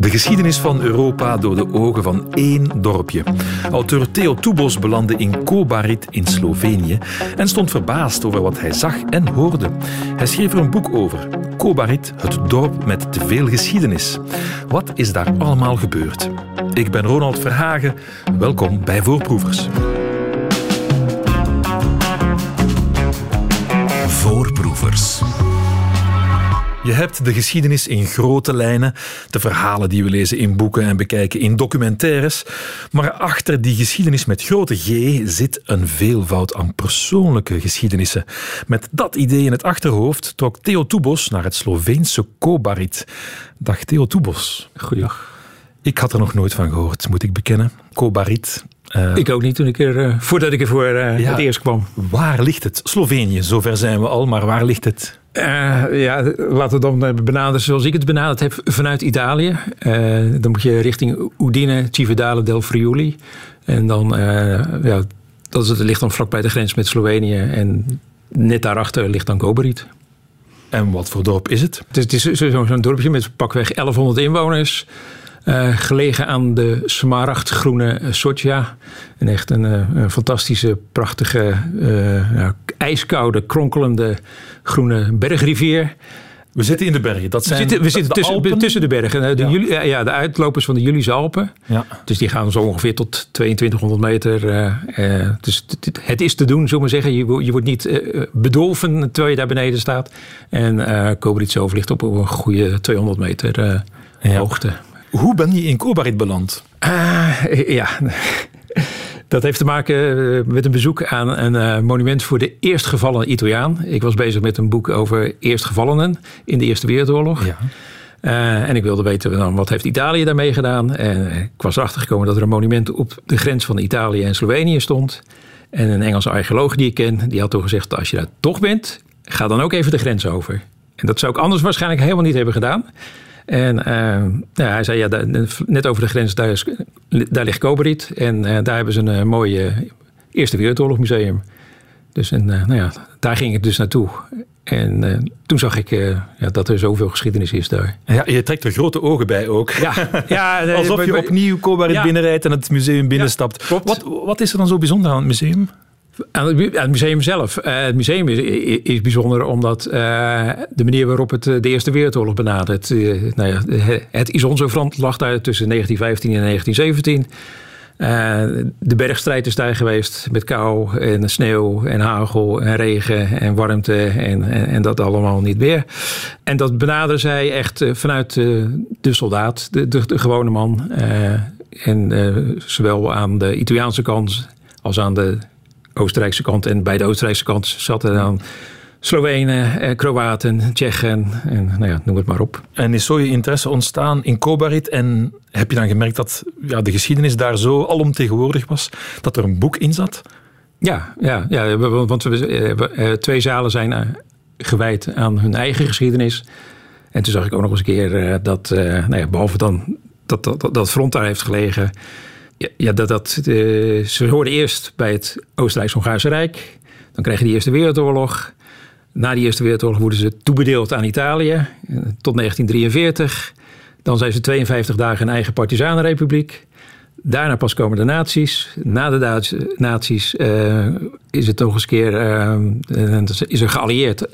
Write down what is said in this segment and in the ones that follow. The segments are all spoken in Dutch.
De geschiedenis van Europa door de ogen van één dorpje. Auteur Theo Toebos belandde in Kobarit in Slovenië en stond verbaasd over wat hij zag en hoorde. Hij schreef er een boek over. Kobarit, het dorp met te veel geschiedenis. Wat is daar allemaal gebeurd? Ik ben Ronald Verhagen. Welkom bij Voorproevers. Voorproevers. Je hebt de geschiedenis in grote lijnen, de verhalen die we lezen in boeken en bekijken in documentaires. Maar achter die geschiedenis met grote G zit een veelvoud aan persoonlijke geschiedenissen. Met dat idee in het achterhoofd trok Theo Toebos naar het Sloveense Kobarit. Dag Theo Toebos. Goeiedag. Ik had er nog nooit van gehoord, moet ik bekennen. Kobarit. Uh, ik ook niet toen ik er, uh, voordat ik er voor uh, ja, het eerst kwam. Waar ligt het? Slovenië, zover zijn we al, maar waar ligt het? Uh, ja, laten we dan benaderen zoals ik het benaderd heb vanuit Italië. Uh, dan moet je richting Udine, Cividale del Friuli. En dan, uh, ja, dat is, het ligt dan vlakbij de grens met Slovenië. En net daarachter ligt dan Goberit. En wat voor dorp is het? Het is, het is zo'n dorpje met pakweg 1100 inwoners. Uh, gelegen aan de smaragdgroene Socia. En echt een, een fantastische, prachtige, uh, ijskoude, kronkelende groene bergrivier. We zitten in de bergen. Dat zijn we zitten, we zitten de tussen, tussen, de bergen. De, ja. Juli, ja, de uitlopers van de Julische Alpen. Ja. Dus die gaan zo ongeveer tot 2200 meter. Uh, uh, dus het, het, is te doen, zullen we zeggen. Je, je wordt niet uh, bedolven terwijl je daar beneden staat. En uh, Kobritsovo ligt op een goede 200 meter ja. hoogte. Hoe ben je in Kobarit beland? ja, dat heeft te maken met een bezoek aan een monument voor de eerstgevallen Italiaan. Ik was bezig met een boek over eerstgevallenen in de Eerste Wereldoorlog. Ja. Uh, en ik wilde weten dan, wat heeft Italië daarmee gedaan. En ik was erachter gekomen dat er een monument op de grens van Italië en Slovenië stond. En een Engelse archeoloog die ik ken, die had toen gezegd... als je daar toch bent, ga dan ook even de grens over. En dat zou ik anders waarschijnlijk helemaal niet hebben gedaan. En uh, ja, hij zei, ja, daar, net over de grens, daar, is, daar ligt Koberit. En uh, daar hebben ze een mooi Eerste Wereldoorlog museum. Dus en, nou ja, daar ging ik dus naartoe. En uh, toen zag ik uh, ja, dat er zoveel geschiedenis is daar. Ja, je trekt er grote ogen bij ook. Ja, ja, Alsof je opnieuw Kobarit ja. binnenrijdt en het museum binnenstapt. Ja, wat, wat is er dan zo bijzonder aan het museum? Aan het, museum zelf. Uh, het museum is, is bijzonder omdat de manier waarop het de Eerste Wereldoorlog benadert. nou ja, het Isonzofront lag daar tussen 1915 en 1917. Uh, de bergstrijd is daar geweest met kou en sneeuw en hagel en regen en warmte en, en, dat allemaal niet meer. En dat benaderen zij echt vanuit de soldaat, de, de, de gewone man. en zowel aan de Italiaanse kant als aan de Oostenrijkse kant. En bij de Oostenrijkse kant zaten dan Slovenen, Kroaten, Tsjechen en nou ja, noem het maar op. En is zo je interesse ontstaan in Kobarit en heb je dan gemerkt dat ja, de geschiedenis daar zo alomtegenwoordig was, dat er een boek in zat? Ja, ja, ja want we, twee zalen zijn gewijd aan hun eigen geschiedenis. En toen zag ik ook nog eens een keer dat, nou ja, behalve dan dat, dat, dat front daar heeft gelegen, ja, dat, dat, ze hoorden eerst bij het Oostenrijks-Hongaarse Rijk. Dan kregen die Eerste Wereldoorlog. Na die Eerste Wereldoorlog worden ze toebedeeld aan Italië tot 1943. Dan zijn ze 52 dagen een eigen partisanenrepubliek. Daarna pas komen de nazi's. Na de nazi's uh, is het nog eens keer is er geallieerd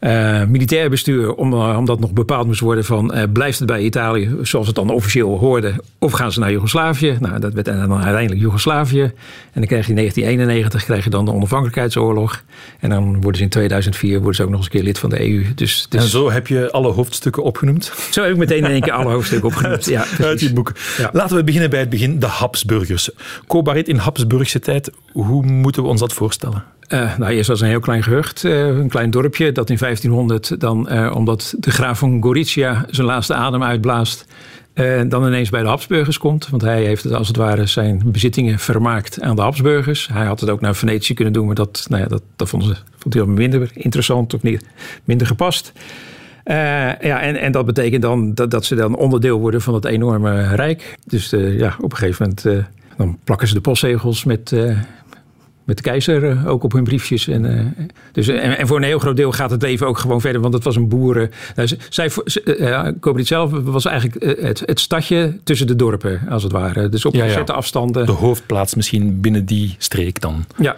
uh, militair bestuur, om, omdat nog bepaald moest worden van uh, blijft het bij Italië zoals het dan officieel hoorde, of gaan ze naar Joegoslavië? Nou, dat werd dan uiteindelijk Joegoslavië. En dan krijg je in 1991 krijg je dan de onafhankelijkheidsoorlog. En dan worden ze in 2004 worden ze ook nog eens een keer lid van de EU. Dus, dus... En zo heb je alle hoofdstukken opgenoemd? Zo heb ik meteen in één keer alle hoofdstukken opgenoemd. Ja, uit je boek. Ja. Laten we beginnen bij het begin, de Habsburgers. Kobarit in Habsburgse tijd, hoe moeten we ons dat voorstellen? Uh, nou, eerst was een heel klein gehucht, uh, een klein dorpje, dat in 1500 dan, uh, omdat de graaf van Gorizia zijn laatste adem uitblaast, dan ineens bij de Habsburgers komt. Want hij heeft als het ware zijn bezittingen vermaakt aan de Habsburgers. Hij had het ook naar Venetië kunnen doen, maar dat, nou ja, dat, dat vonden ze vond minder interessant of niet, minder gepast. ja, en, en dat betekent dan dat, dat ze dan onderdeel worden van het enorme rijk. Dus ja, op een gegeven moment dan plakken ze de postzegels met met de keizer eh, ook op hun briefjes. En, uh, dus, en, en, voor een heel groot deel gaat het leven ook gewoon verder, want het was een boeren. Nou, zij, uh, zelf was eigenlijk het, het, stadje tussen de dorpen, als het ware. Dus op ja, gezette afstanden. De hoofdplaats misschien binnen die streek dan. Ja.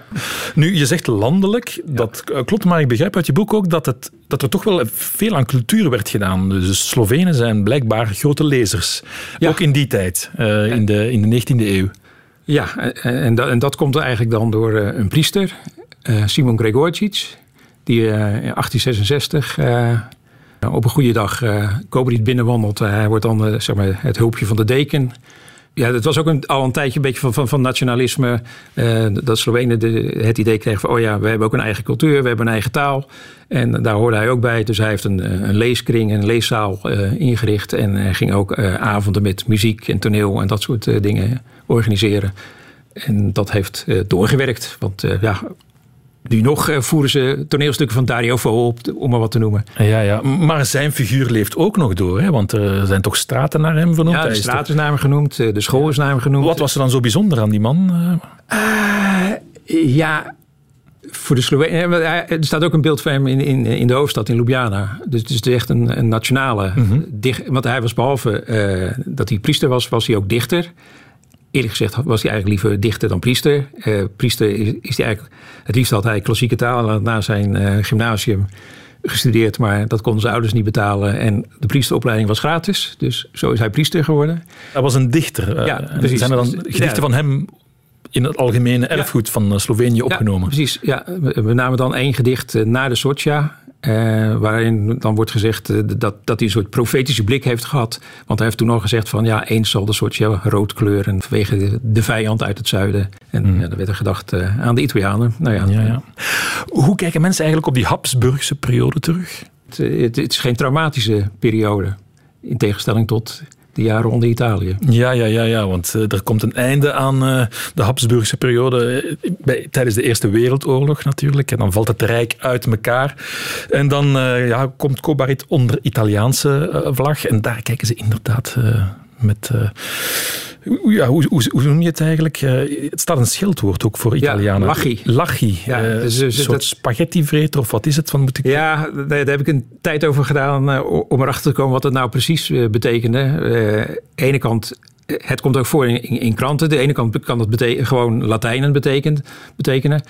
Nu, je zegt landelijk, dat klopt, maar ik begrijp uit je boek ook dat, het, dat er toch wel veel aan cultuur werd gedaan. Dus Slovenen zijn blijkbaar grote lezers. Ook in die tijd, in, de, in de 19e eeuw. Ja, en dat, en dat komt eigenlijk dan door eh, een priester, eh, Simon Gregorcic, die eh, in 1866 op een goede dag Koberiet binnenwandelt. Hij wordt dan zeg maar, het hulpje van de deken. Ja, dat was ook een, al een tijdje een beetje van, van, van nationalisme. dat Slovenen de, het idee kregen van... oh ja, we hebben ook een eigen cultuur, we hebben een eigen taal. En daar hoorde hij ook bij. Dus hij heeft een, een leeskring, een leeszaal ingericht. En ging ook avonden met muziek en toneel en dat soort dingen organiseren. En dat heeft uh, doorgewerkt. Want uh, ja, nu nog uh, voeren ze toneelstukken van Dario Fo op, om maar wat te noemen. Ja, ja. Maar zijn figuur leeft ook nog door. Hè? Want er zijn toch straten naar hem vernoemd? Ja, de straat is naar hem genoemd. De school is naar hem genoemd. Wat was er dan zo bijzonder aan die man? ja, voor de Slovenen. Er staat ook een beeld van hem in, in, in de hoofdstad, in Ljubljana. Dus het is echt een, een nationale. Mm dicht, want hij was behalve dat hij priester was, was hij ook dichter eerlijk gezegd was hij eigenlijk liever dichter dan priester. Uh, priester is, is hij eigenlijk, het liefst had hij klassieke taal na zijn uh, gymnasium gestudeerd, maar dat konden zijn ouders niet betalen. En de priesteropleiding was gratis, dus zo is hij priester geworden. Hij was een dichter. Uh, ja, precies. Zijn er dan gedichten van hem in het algemene erfgoed van Slovenië opgenomen? Ja, precies. Ja, we namen dan één gedicht naar de Socha. Uh, waarin dan wordt gezegd uh, dat, dat hij een soort profetische blik heeft gehad. Want hij heeft toen al gezegd van ja, eens zal de soort ja, rood kleuren vanwege de, de, vijand uit het zuiden. En mm. ja, dan werd er gedacht uh, aan de Italianen. Nou ja, ja, ja, Hoe kijken mensen eigenlijk op die Habsburgse periode terug? Het, het, het is geen traumatische periode. In tegenstelling tot jaren onder Italië. Ja, ja, ja, ja want uh, er komt een einde aan uh, de Habsburgse periode uh, bij, tijdens de Eerste Wereldoorlog natuurlijk. En dan valt het Rijk uit elkaar. En dan ja, komt Kobarit onder Italiaanse vlag. En daar kijken ze inderdaad met ja, hoe, hoe, hoe, noem je het eigenlijk? Uh, het staat een schildwoord ook voor Italianen. Ja, lachi. Lachi. Ja, uh, dus, een soort spaghettivreter of wat is het? Van, moet ik... Ja, daar, heb ik een tijd over gedaan uh, om erachter te komen wat het nou precies betekende. Aan de ene kant het komt ook voor in, in, kranten. De ene kant kan dat gewoon Latijnen betekent, betekenen.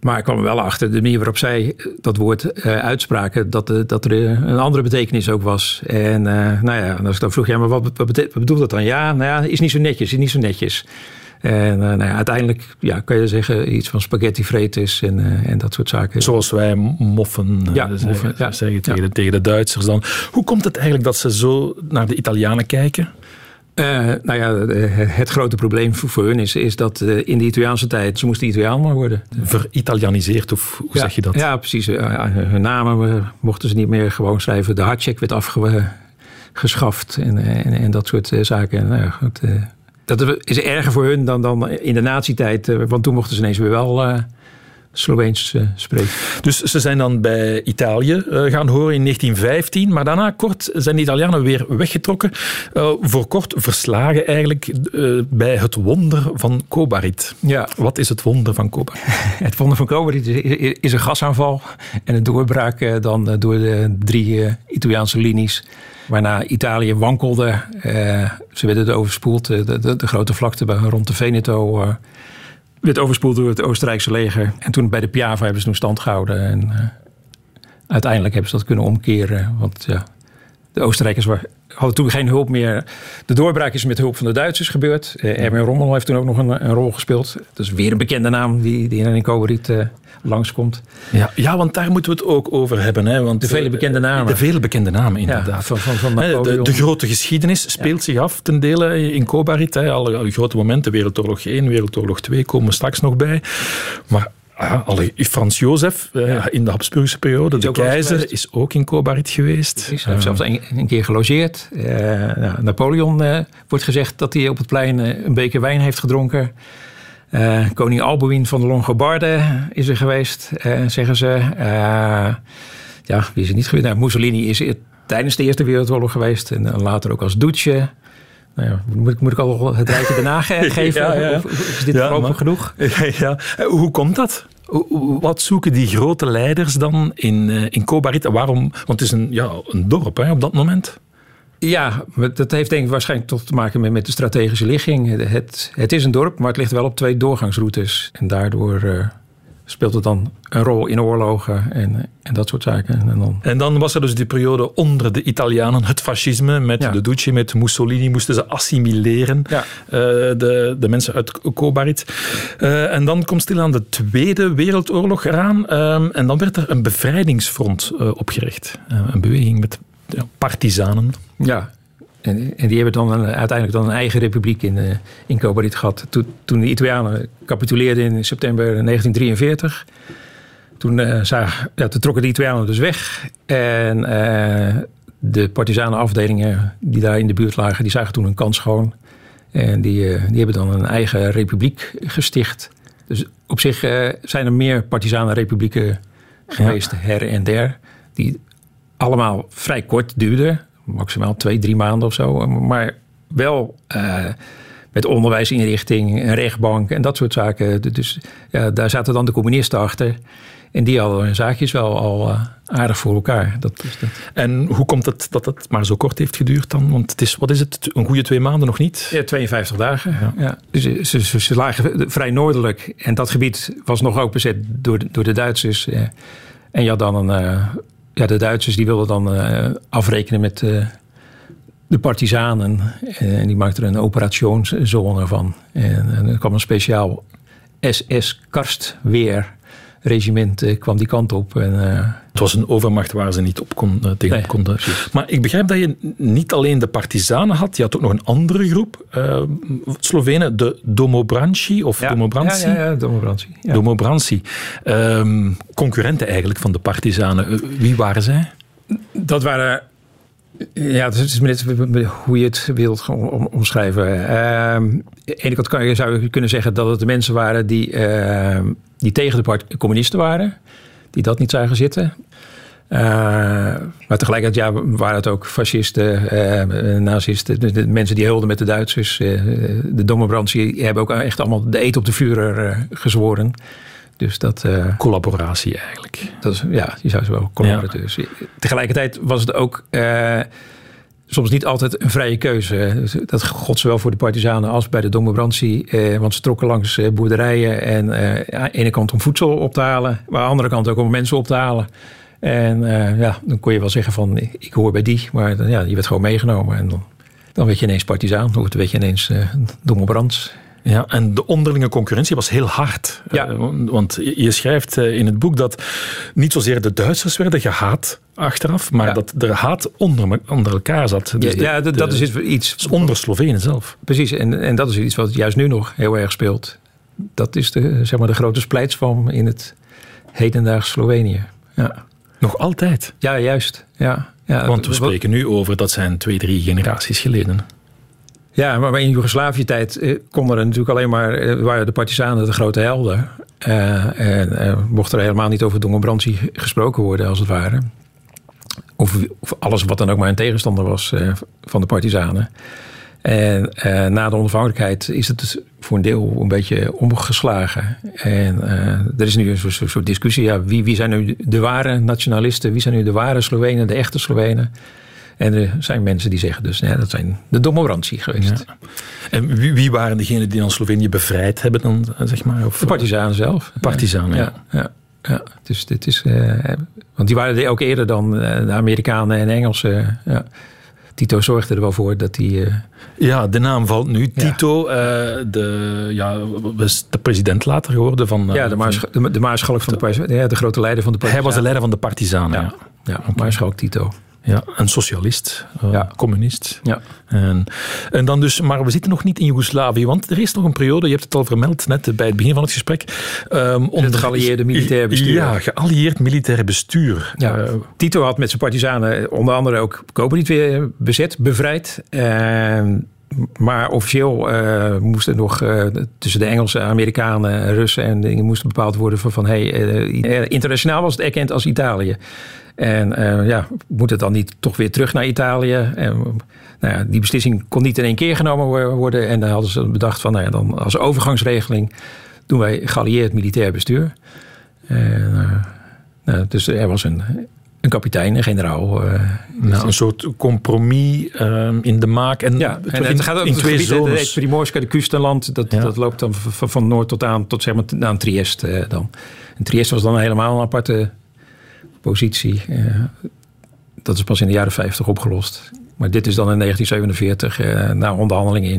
Maar ik kwam er wel achter, de manier waarop zij dat woord uh, uitspraken, dat, uh, dat er een andere betekenis ook was. En uh, nou ja, als ik dan vroeg, ja, maar wat, wat, bedoelt dat dan? Ja, nou ja, is niet zo netjes, is niet zo netjes. En nou ja, uiteindelijk ja, kan je zeggen iets van spaghetti vretes en, en dat soort zaken. Zoals wij moffen, ja, moffen ja. zeggen tegen de Duitsers dan. Hoe komt het eigenlijk dat ze zo naar de Italianen kijken? Uh, nou ja, het grote probleem voor, hun is, is dat uh, in de Italiaanse tijd, ze moesten Italiaan maar worden. Veritalianiseerd, of hoe zeg je dat? Ja, precies. Uh, hun namen mochten ze niet meer gewoon schrijven. De hartcheck werd afgeschaft en, en, en, dat soort zaken. Nou goed, dat is erger voor hun dan, dan in de nazi-tijd, want toen mochten ze ineens weer wel Sloveens uh, spreekt. Dus ze zijn dan bij Italië uh, gaan horen in 1915, maar daarna kort zijn de Italianen weer weggetrokken. Uh, voor kort verslagen eigenlijk bij het wonder van Kobarit. Ja. Wat is het wonder van Kobarit? het wonder van Kobarit is, is, een gasaanval en een doorbraak dan door de drie Italiaanse linies. Waarna Italië wankelde. ze werden overspoeld. De, de, de, grote vlakte rond de Veneto werd overspoeld door het Oostenrijkse leger. En toen bij de Piave hebben ze toen stand gehouden. En uh, uiteindelijk hebben ze dat kunnen omkeren. Want ja, de Oostenrijkers hadden toen geen hulp meer. De doorbraak is met hulp van de Duitsers gebeurd. Uh, Erwin Rommel heeft toen ook nog een, een, rol gespeeld. Is weer een bekende naam die, die in Koberiet uh, langskomt. Ja, ja, want daar moeten we het ook over hebben. Hè? Want, de vele bekende namen. De vele bekende namen, inderdaad. van, van, van de, de, grote geschiedenis speelt zich af ten dele in Kobarit. Hè? Alle, alle grote momenten, Wereldoorlog 1, Wereldoorlog 2 komen straks nog bij. Maar Ah, alle, Frans Jozef uh, in de Habsburgse periode, de keizer, is ook in Kobarit geweest. Hij heeft zelfs een, een, keer gelogeerd. Uh, nou, Napoleon wordt gezegd dat hij op het plein een beker wijn heeft gedronken. koning Alboin van de Longobarden is er geweest, zeggen ze. ja, wie is er niet geweest? Nou, Mussolini is tijdens de Eerste Wereldoorlog geweest en later ook als Duce. Nou ja, moet, ik, moet ik al het rijtje daarna geven? ja, ja. Of, is dit maar, genoeg? Ja, Hoe komt dat? Wat zoeken die grote leiders dan in, in Kobarit? Waarom? Want het is een, ja, een dorp hè, op dat moment. Ja, dat heeft denk ik waarschijnlijk toch te maken met, met de strategische ligging. Het, het is een dorp, maar het ligt wel op twee doorgangsroutes. En daardoor uh, speelt het dan een rol in oorlogen en, en dat soort zaken. En dan... en dan was er dus die periode onder de Italianen, het fascisme met de Duce, met Mussolini, moesten ze assimileren, ja. uh, de, de mensen uit Kobarit. Uh, en dan komt stilaan de Tweede Wereldoorlog eraan uh, en dan werd er een bevrijdingsfront opgericht. een beweging met ja, partizanen. Ja, en, en, die hebben dan een, uiteindelijk dan een eigen republiek in, uh, in Kobarit gehad. Toen, toen de Italianen capituleerden in september 1943. Toen, uh, zagen, ja, toen trokken de Italianen dus weg. En uh, de afdelingen die daar in de buurt lagen, die zagen toen een kans gewoon. En die, die hebben dan een eigen republiek gesticht. Dus op zich zijn er meer republieken geweest, her en der. Die allemaal vrij kort duurde. Maximaal twee, drie maanden of zo. Maar wel uh, met onderwijsinrichting, een rechtbank en dat soort zaken. Dus ja, daar zaten dan de communisten achter. En die hadden hun zaakjes wel al uh, aardig voor elkaar. Dat is dat. En hoe komt het dat het maar zo kort heeft geduurd dan? Want het is, wat is het, een goede twee maanden nog niet? Ja, 52 dagen. Ja. ja. Dus ze, ze, ze, lagen vrij noordelijk. En dat gebied was nog ook bezet door, door de Duitsers. En je had dan een, ja, de Duitsers die wilden dan uh, afrekenen met uh, de partizanen. En die maakten er een operationszone van. En, en er kwam een speciaal SS-karstweer regiment uh, kwam die kant op. En, uh, het was een overmacht waar ze niet op kon, uh, tegen nee, konden. Maar ik begrijp dat je niet alleen de partizanen had, je had ook nog een andere groep, Slovenen, de Domobranci of ja, Domobranci. Ja, ja, ja Domobranci. Ja. Domobranci. Um, concurrenten eigenlijk van de partizanen. wie waren zij? Dat waren ja, het is net hoe je het wilt omschrijven. Uh, aan de ene kant kan zou je kunnen zeggen dat het de mensen waren die, uh, die tegen de communisten waren. Die dat niet zagen zitten. Uh, maar tegelijkertijd waren het ook fascisten, uh, nazisten, mensen die hulden met de Duitsers. Uh, de Dommerbrands hebben ook echt allemaal de eet op de vuur gezworen. Dus dat... Collaboratie eigenlijk. Dat is, ja, je zou ze wel collaborateurs. Ja. Tegelijkertijd was het ook soms niet altijd een vrije keuze. Dat god zowel voor de partizanen als bij de Domobrantie. Eh, want ze trokken langs eh, boerderijen. En eh, aan de ene kant om voedsel op te halen. Maar aan de andere kant ook om mensen op te halen. En uh, ja, dan kon je wel zeggen van ik hoor bij die. Maar dan, ja, je werd gewoon meegenomen. En dan, dan werd je ineens partizaan. Of dan werd je ineens uh. Ja, en de onderlinge concurrentie was heel hard. Ja. Uh, want je schrijft in het boek dat niet zozeer de Duitsers werden gehaat achteraf, maar dat er haat onder, onder elkaar zat. Dus ja, de, dat is iets... onder Slovenen zelf. Precies, en, en dat is iets wat juist nu nog heel erg speelt. Dat is de, zeg maar de grote splijtswam in het hedendaags Slovenië. Ja. Nog altijd? Ja, juist. Ja, ja. Want we spreken nu over, dat zijn twee, drie generaties geleden. Ja, maar in Joegoslavië-tijd eh, konden er natuurlijk alleen maar, eh, waren de partisanen de grote helden. Uh, en mocht er helemaal niet over Dongobrandsi gesproken worden, als het ware. Of, alles wat dan ook maar een tegenstander was van de partisanen. En na de onafhankelijkheid is het dus voor een deel een beetje omgeslagen. En er is nu een soort, soort discussie. Ja, wie, wie zijn nu de ware nationalisten? Wie zijn nu de ware Slovenen, de echte Slovenen? En er zijn mensen die zeggen dus, ja, dat zijn de Domorantie geweest. Ja. En wie, wie, waren degenen die dan Slovenië bevrijd hebben dan, zeg maar? Of, de partizanen zelf. De partizanen, ja. ja. ja. dus dit is, uh, want die waren er ook eerder dan uh, de Amerikanen en Engelsen. Ja. Tito zorgde er wel voor dat hij. Uh, ja, de naam valt nu. Tito, de, ja, was de president later geworden van. ja, de, maarsch, de, de maarschalk van de, de grote leider van de partizanen. Hij was de leider van de partizanen. Ja, ja. ja maarschalk Tito. Ja, een socialist, uh, ja. communist. Ja. En, en dan dus, maar we zitten nog niet in Joegoslavië, want er is nog een periode, je hebt het al vermeld net bij het begin van het gesprek. Um, onder, het geallieerde militair bestuur. Ja, geallieerd militair bestuur. Ja. Uh, Tito had met zijn partizanen onder andere ook Koperniet weer bezet, bevrijd. Uh, maar officieel uh, moest er nog uh, tussen de Engelsen, Amerikanen, Russen en dingen moesten bepaald worden van, van hey, uh, internationaal was het erkend als Italië. En ja, moet het dan niet toch weer terug naar Italië? En, nou ja, die beslissing kon niet in één keer genomen worden. En dan hadden ze bedacht van, nou ja, dan als overgangsregeling doen wij geallieerd militair bestuur. nou, dus er was een, een kapitein, een generaal. Uh, nou, een soort compromis uh, in de maak. En, ja, en het gaat in twee zones. Primorska de Kustenland. Dat, dat loopt dan van, van, noord tot aan, tot zeg maar aan Trieste uh, dan. En Trieste was dan helemaal een aparte positie. Uh, dat is pas in de jaren 50 opgelost. Maar dit is dan in 1947 na onderhandelingen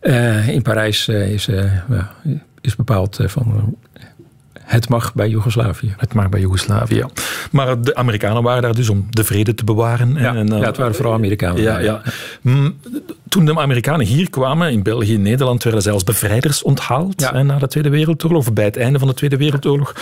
in. in Parijs is, is bepaald van het mag bij Joegoslavië. Het mag bij Joegoslavië, ja. Maar de Amerikanen waren daar dus om de vrede te bewaren. Ja, en, ja het waren vooral Amerikanen. Ja, ja. Toen de Amerikanen hier kwamen, in België en Nederland, werden zij als bevrijders onthaald ja. na de Tweede Wereldoorlog, of bij het einde van de Tweede Wereldoorlog.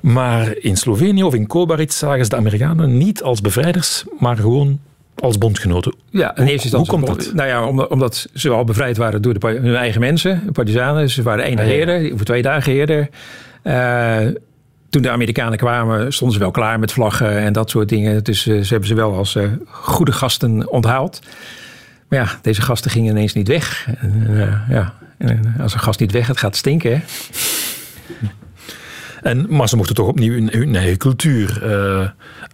Maar in Slovenië of in Kobaric zagen ze de Amerikanen niet als bevrijders, maar gewoon als bondgenoten. Ja, eerste instantie. Hoe komt dat? Nou ja, omdat, omdat, ze al bevrijd waren door de, hun eigen mensen, de partisanen. Ze waren één dag eerder, of twee dagen eerder. Uh, toen de Amerikanen kwamen, stonden ze wel klaar met vlaggen en dat soort dingen. Dus uh, ze hebben ze wel als uh, goede gasten onthaald. Maar ja, deze gasten gingen ineens niet weg. ja, en als een gast niet weg gaat, gaat het stinken. Hè? En, maar ze mochten toch opnieuw hun, hun eigen cultuur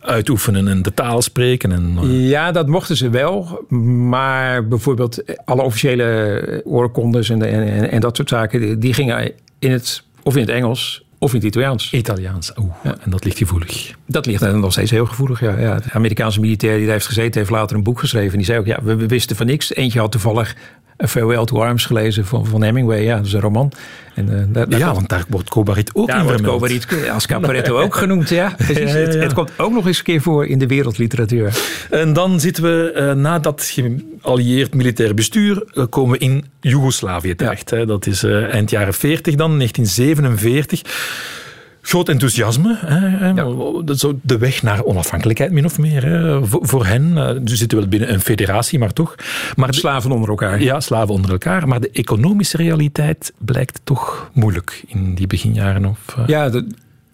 uitoefenen en de taal spreken. En, Ja, dat mochten ze wel. Maar bijvoorbeeld alle officiële oorkondes en, en, en dat soort zaken, die gingen in het of in het Engels of in het Italiaans. Italiaans, oeh. Ja. En dat ligt gevoelig. Dat ligt nog steeds heel gevoelig, ja. ja. De Amerikaanse militair die daar heeft gezeten, heeft later een boek geschreven. Die zei ook, ja, we wisten van niks. Eentje had toevallig A Farewell to Arms gelezen van, van Hemingway. Ja, dat is een roman. En, uh, daar, ja, want daar wordt Kobarit ook daar in wordt Kobarit als Caparetto ook genoemd. Ja. ja, ja het, het, komt ook nog eens een keer voor in de wereldliteratuur. En dan zitten we, uh, na dat geallieerd militair bestuur, uh, komen we in Joegoslavië terecht. Hè. Dat is eind jaren 40 dan, 1947 groot enthousiasme. Hè, ja. De weg naar onafhankelijkheid, min of meer. Hè, voor, voor, hen. Ze zitten wel binnen een federatie, maar toch. Maar de, slaven onder elkaar. Ja, slaven onder elkaar. Maar de economische realiteit blijkt toch moeilijk in die beginjaren. Of, uh... Ja, de,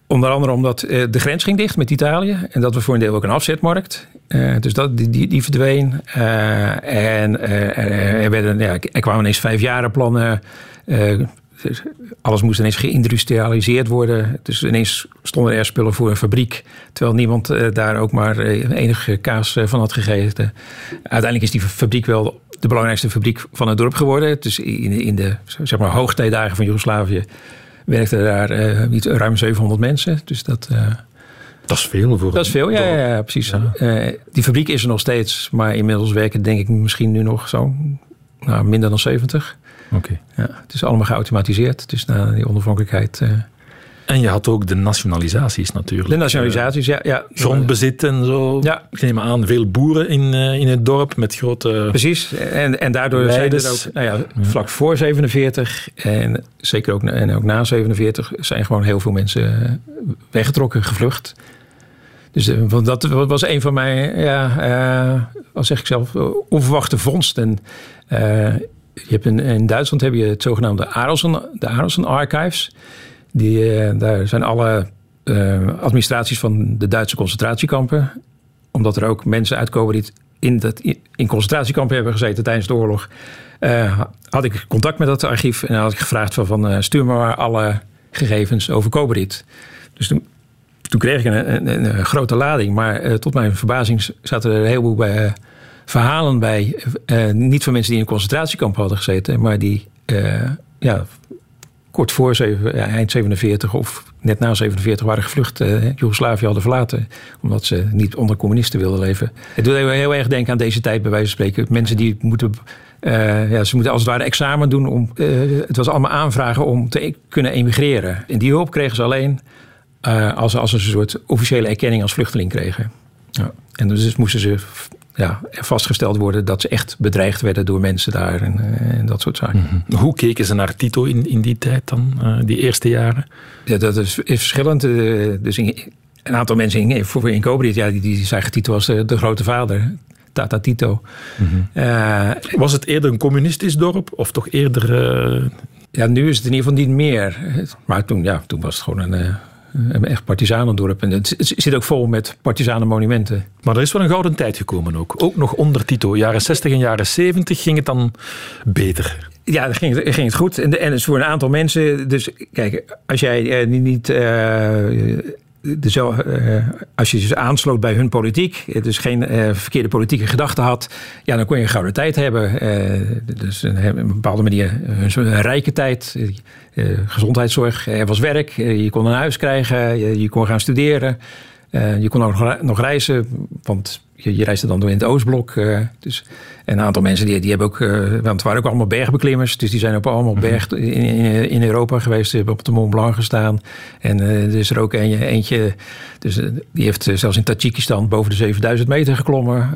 onder andere omdat uh, de grens ging dicht met Italië. En dat we voor een deel ook een afzetmarkt. Uh, dus dat, die, die verdween. en er, werden, ja, er kwamen ineens vijfjarenplannen alles moest ineens geïndustrialiseerd worden. Dus ineens stonden er spullen voor een fabriek. Terwijl niemand eh, daar ook maar eh, enige kaas eh, van had gegeten. Uiteindelijk is die fabriek wel de belangrijkste fabriek van het dorp geworden. Dus in, in de zeg maar, hoogtijdagen van Joegoslavië werkten daar uh, ruim 700 mensen. Dus dat... dat is veel voor. Dat is veel, ja, ja, ja precies. Ja. die fabriek is er nog steeds, maar inmiddels werken denk ik misschien nu nog zo nou, minder dan 70. Oké. Ja, het is allemaal geautomatiseerd, dus na die onafhankelijkheid. Uh... En je had ook de nationalisaties natuurlijk. De nationalisaties, ja. ja. Grondbezit en zo. Ja. Ik neem aan, veel boeren in, uh, in het dorp met grote... Precies, en, en daardoor Leides. zijn er ook, nou ja, vlak voor 47 en zeker ook, en ook na 47 zijn gewoon heel veel mensen eh, weggetrokken, gevlucht. Dus want dat was een van mijn, ja, uh, wat zeg ik zelf, onverwachte vondsten. In, Duitsland heb je het zogenaamde Adelsen, de Adelsen Archives. Die, uh, daar zijn alle uh, administraties van de Duitse concentratiekampen. Omdat er ook mensen uitkomen die in, dat, in concentratiekampen hebben gezeten tijdens de oorlog. Uh, had ik contact met dat archief en had ik gevraagd van, van stuur me maar alle gegevens over Koberit. Dus toen, toen kreeg ik een grote lading. Maar tot mijn verbazing zaten er een heleboel bij verhalen bij. Uh, niet van mensen die in een concentratiekamp hadden gezeten, maar die uh, ja, kort voor zeven, eind 47 of net na 47 waren gevlucht, uh, Joegoslavië hadden verlaten. Omdat ze niet onder communisten wilden leven. Het doet heel erg denken aan deze tijd, bij wijze van spreken. Mensen die moeten. ja, ze moeten als het ware examen doen. Om, het was allemaal aanvragen om te e-, kunnen emigreren. En die hulp kregen ze alleen als, als ze een soort officiële erkenning als vluchteling kregen. Ja. En dus moesten ze ja, vastgesteld worden dat ze echt bedreigd werden door mensen daar en, eh, en dat soort zaken. Mhm. Hoe keken ze naar Tito in, in die tijd dan, uh, die eerste jaren? Ja, dat is, is verschillend. Uh, dus een aantal mensen in, voor in Cobrit, ja, die, die zagen Tito als de, de grote vader. Tata Tito. Mm Was het eerder een communistisch dorp of toch eerder... Ja, nu is het in ieder geval niet meer. Maar toen, ja, toen was het gewoon een Een echt partisanendorp. En het zit ook vol met monumenten. Maar er is wel een gouden tijd gekomen ook. Ook nog onder Tito. Jaren 60 en jaren 70 ging het dan beter. Ja, dan ging het, ging het goed. En, en voor een aantal mensen. Dus kijk, als jij niet. Uh, dus zo, uh, als je dus aansloot bij hun politiek, dus geen uh, verkeerde politieke gedachten had, ja, dan kon je een gouden tijd hebben. Dus op een bepaalde manier een rijke tijd, gezondheidszorg, er was werk, je kon een huis krijgen, je, je kon gaan studeren. je kon ook nog reizen, want je, je reisde dan door in het Oostblok. Uh, dus, en een aantal mensen die, die hebben ook, uh, want het waren ook allemaal bergbeklimmers. Dus die zijn ook allemaal mhm. berg in, in, in Europa geweest. hebben op de Mont Blanc gestaan. En uh, er is er ook een, eentje, dus, die heeft zelfs in Tajikistan boven de 7000 meter geklommen.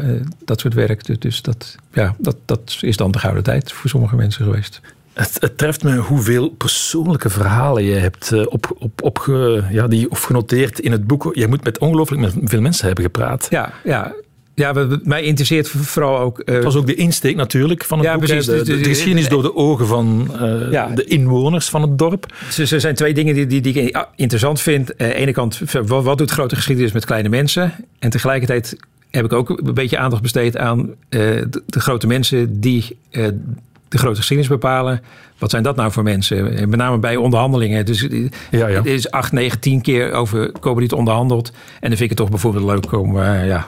dat soort werk. Dus, dus dat, ja, dat, dat is dan de gouden tijd voor sommige mensen geweest. Het, het, treft me hoeveel persoonlijke verhalen je hebt op, op, op, ja, die, of genoteerd in het boek. Je moet met ongelooflijk veel mensen hebben gepraat. Ja, ja ja, mij interesseert vooral ook. Uh, het was ook de insteek natuurlijk van het ja, boek. Precies, de, de, de, geschiedenis door de ogen van uh, ja, de inwoners van het dorp. Er zijn twee dingen die, die, die ik interessant vind. Aan uh, de ene kant, wat, wat, doet grote geschiedenis met kleine mensen? En tegelijkertijd heb ik ook een beetje aandacht besteed aan de, de, grote mensen die de grote geschiedenis bepalen. Wat zijn dat nou voor mensen? En met name bij onderhandelingen. Dus ja, ja. er is acht, negen, tien keer over Cobriet onderhandeld. En dan vind ik het toch bijvoorbeeld leuk om ja,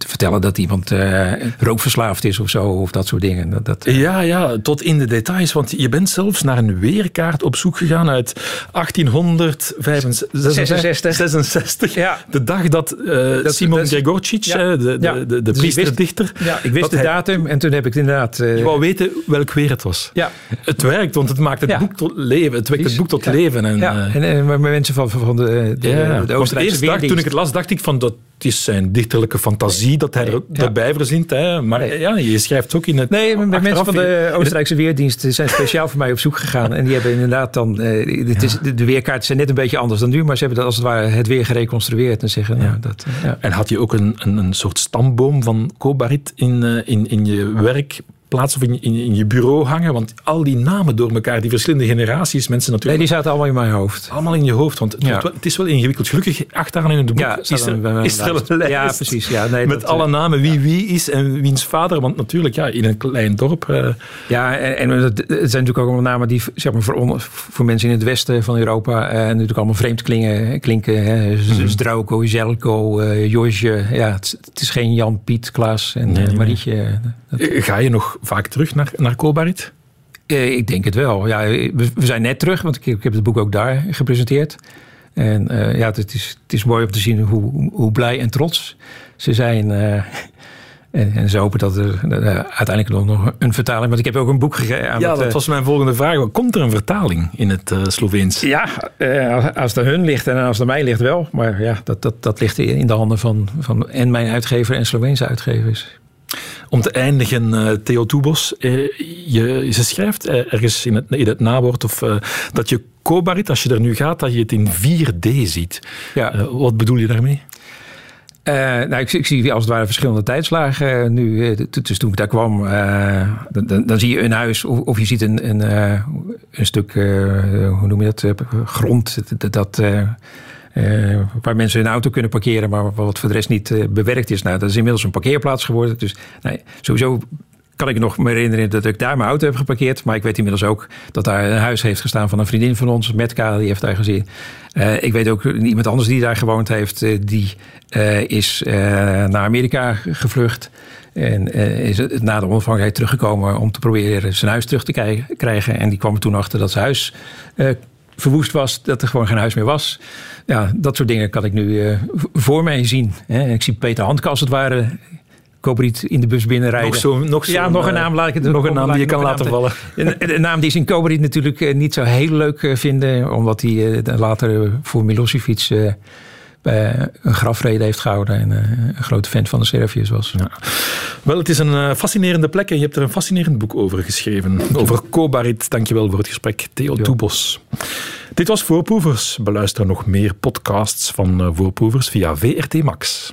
te vertellen dat iemand uh, rookverslaafd is of zo, of dat soort dingen. Dat, dat, Ja, ja, tot in de details. Want je bent zelfs naar een weerkaart op zoek gegaan uit 1866. 66, ja. De dag dat, uh, dat Simon Gregorcic, ja. de, de, de, de priesterdichter... Ja, ik wist de datum en toen heb ik inderdaad... Je wou weten welk weer het was. Ja. Het werkt, want het maakt het boek tot leven. Het wekt het boek tot leven. En, ja. en, en mensen van, van de, de, de Oostenrijkse dag, Toen ik het las, dacht ik van dat is zijn dichterlijke fantasie dat hij er ja. erbij verzint. Hè. Maar ja, je schrijft ook in het. Nee, mensen van de Oostenrijkse Weerdienst zijn speciaal voor mij op zoek gegaan. En die hebben inderdaad dan. Uh, het is, de weerkaarten zijn net een beetje anders dan nu, maar ze hebben dat als het ware het weer gereconstrueerd. En zeggen, ja. dat, En had je ook een, een, een soort stamboom van Kobarit in, uh, in, in je werk? Plaats of in, in, in, je bureau hangen. Want al die namen door elkaar, die verschillende generaties, mensen natuurlijk. Nee, die zaten allemaal in mijn hoofd. Allemaal in je hoofd, want het, ja. het is wel ingewikkeld. Gelukkig achteraan in het boek ja, is, er, is er een lijst. Ja, precies. Ja, nee, met alle eh, namen, wie wie is en wiens vader. Want natuurlijk, ja, in een klein dorp. Uh, ja, en, en het zijn natuurlijk ook allemaal namen die zeg maar, voor, voor mensen in het westen van Europa uh, natuurlijk allemaal vreemd klingen. klinken hè. Mm. Zdrauko, Zelko, uh, Josje. Ja, het, het, is geen Jan, Piet, Klaas en nee, Marietje. Dat... Ga je nog vaak terug naar, naar Kobarit? Eh, ik denk het wel. Ja, we, zijn net terug, want ik, ik, heb het boek ook daar gepresenteerd. En uh, ja, het is, het is mooi om te zien hoe, hoe blij en trots ze zijn. Uh, en, en, ze hopen dat er uiteindelijk nog een vertaling... Want ik heb ook een boek gegeven aan Ja, dat was mijn volgende vraag. Komt er een vertaling in het Sloveens? Ja, als het aan hun ligt en als het aan mij ligt wel. Maar ja, dat, dat, dat ligt in de handen van, van en mijn uitgever en Sloveense uitgevers. Om te eindigen, uh, Theo Toebos, uh, je, ze schrijft uh, ergens in het, in het nawoord of, dat je Kobarit, als je er nu gaat, dat je het in 4D ziet. Ja. wat bedoel je daarmee? nou, ik, ik, zie als het ware verschillende tijdslagen nu. Dus toen ik daar kwam, dan, dan, zie je een huis of, of je ziet een, een, een stuk, hoe noem je dat, grond dat, dat uh, waar mensen hun auto kunnen parkeren, maar wat voor de rest niet uh, bewerkt is. Nou, dat is inmiddels een parkeerplaats geworden. Dus nou, sowieso kan ik nog me herinneren dat ik daar mijn auto heb geparkeerd. Maar ik weet inmiddels ook dat daar een huis heeft gestaan van een vriendin van ons, Metka, die heeft daar gezien. Uh, ik weet ook iemand anders die daar gewoond heeft, die is naar Amerika gevlucht. En is na de onafhankelijkheid teruggekomen om te proberen zijn huis terug te krijgen. En die kwam toen achter dat zijn huis verwoest was, dat er gewoon geen huis meer was. Ja, dat soort dingen kan ik nu uh, voor mij zien. Hè. Ik zie Peter Handke als het ware Cobriet in de bus binnenrijden. Nog zo, nog zo ja, nog een naam. Laat ik het nog een naam die je kan laten vallen. Een, een, naam die ze in Cobriet natuurlijk uh, niet zo heel leuk vinden. Omdat hij later voor Milosevic een grafrede heeft gehouden. En een grote fan van de Serviërs was. Ja. Wel, het is een fascinerende plek en je hebt er een fascinerend boek over geschreven. Over Kobarit. Dankjewel voor het gesprek, Theo Toebos. Dit was Voorproevers. Beluister nog meer podcasts van Voorproevers via VRT Max.